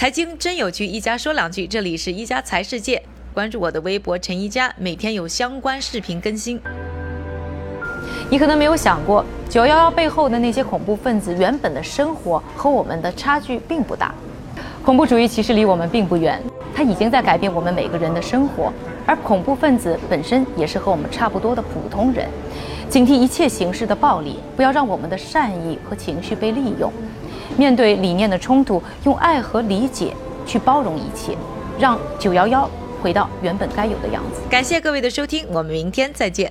财经真有趣，一家说两句。这里是一家财世界，关注我的微博陈一家，每天有相关视频更新。你可能没有想过，九幺幺背后的那些恐怖分子原本的生活和我们的差距并不大。恐怖主义其实离我们并不远，它已经在改变我们每个人的生活。而恐怖分子本身也是和我们差不多的普通人。警惕一切形式的暴力，不要让我们的善意和情绪被利用。面对理念的冲突，用爱和理解去包容一切，让九幺幺回到原本该有的样子。感谢各位的收听，我们明天再见。